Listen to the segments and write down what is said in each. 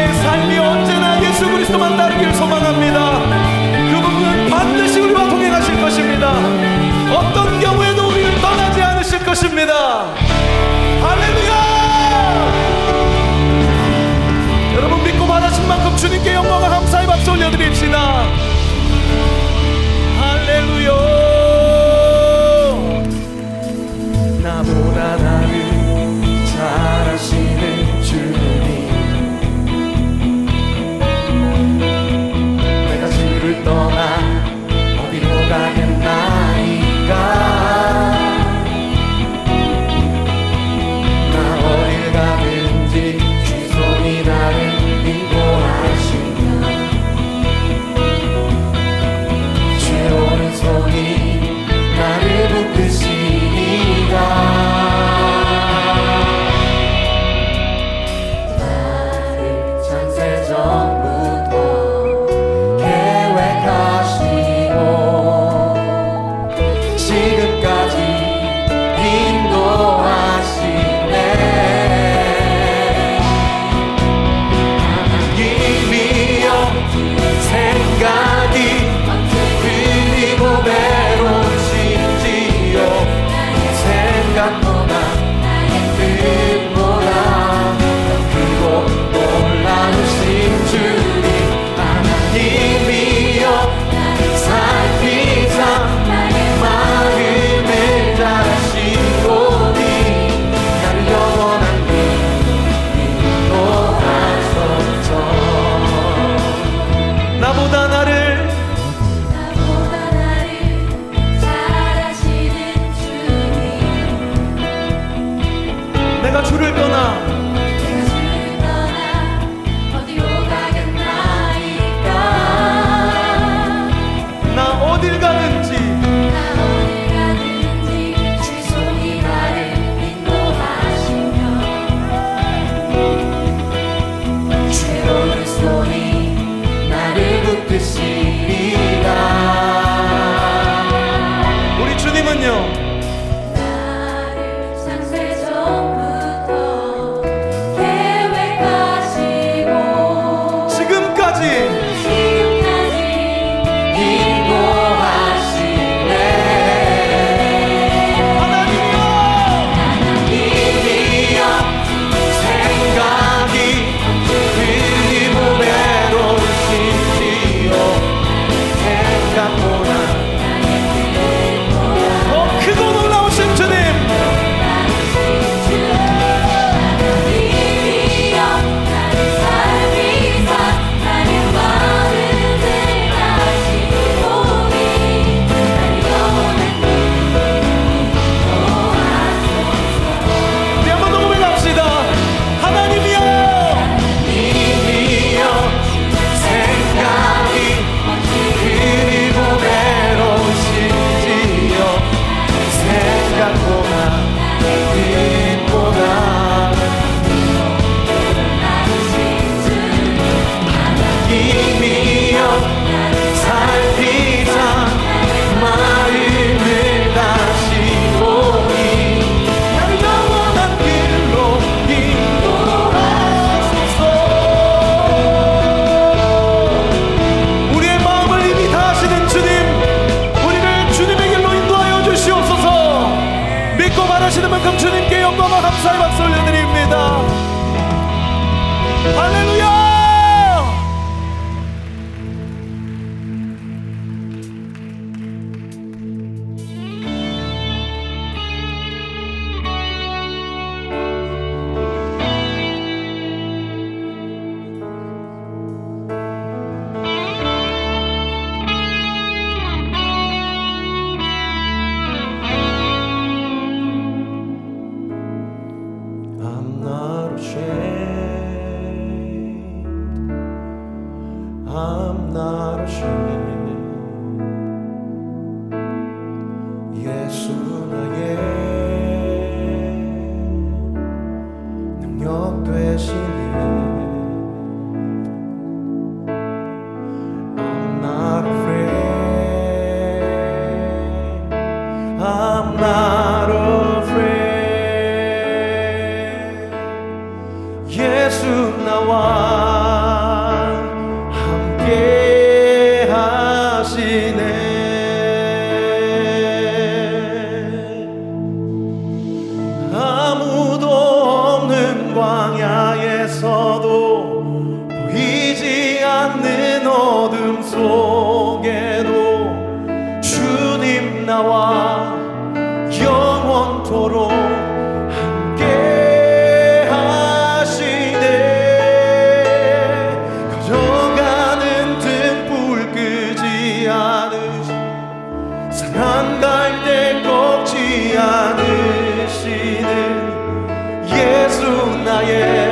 우리의 삶이 언제나 예수 그리스도만 따르길 소망합니다. 그분은 반드시 우리와 동행하실 것입니다. 어떤 경우에도 우리를 떠나지 않으실 것입니다. 할렐루야! 여러분 믿고 받으신 만큼 주님께 영광을 감사의 박수 올려드립시다. yeah.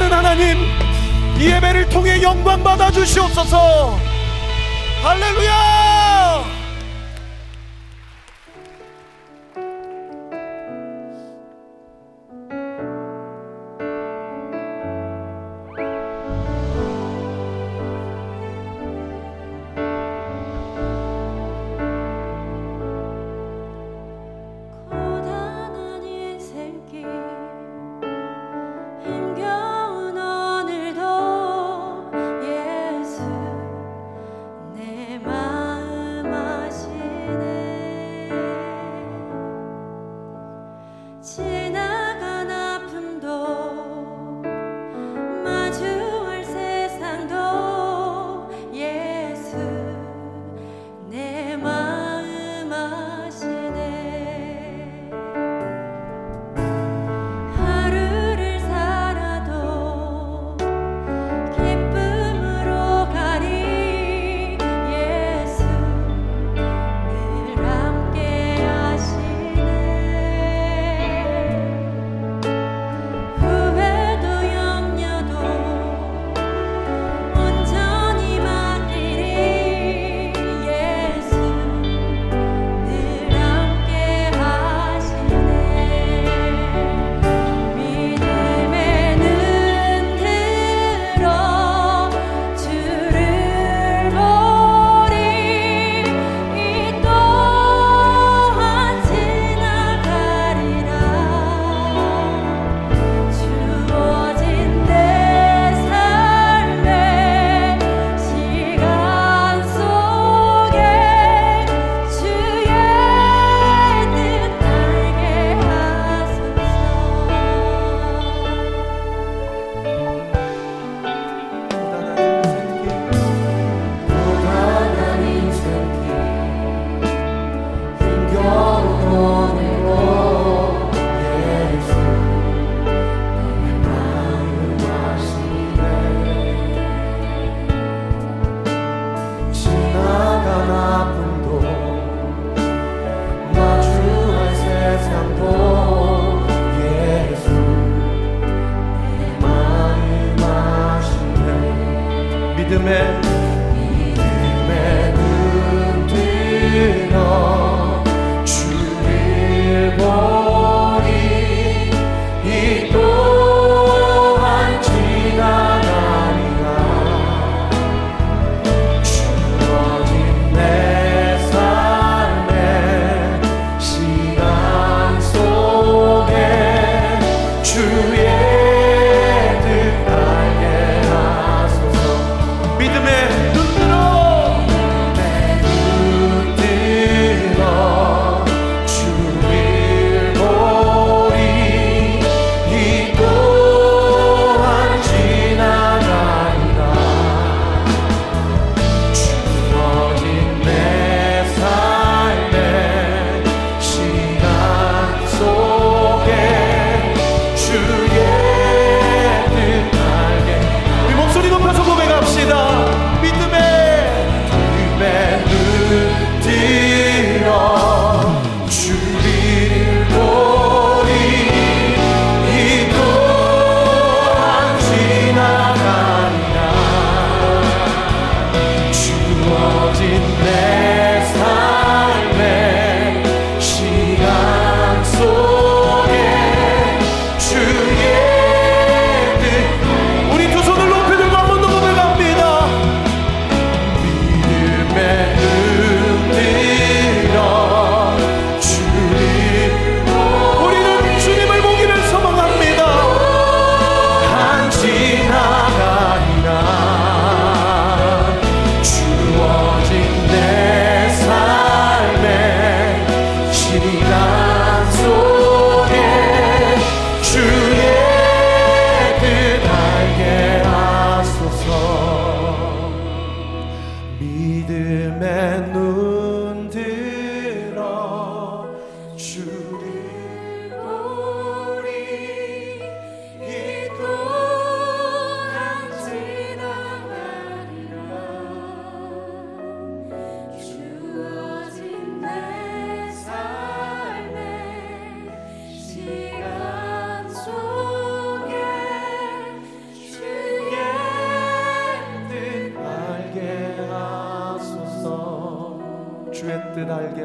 하시는 하나님 이 예배를 통해 영광 받아 주시옵소서. 할렐루야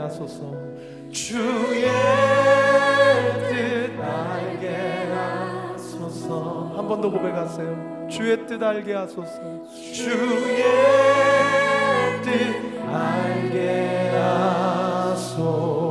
하소서. 주의 뜻 알게 하소서. 한 번 더 고백하세요. 주의 뜻 알게 하소서. 주의 뜻 알게 하소서.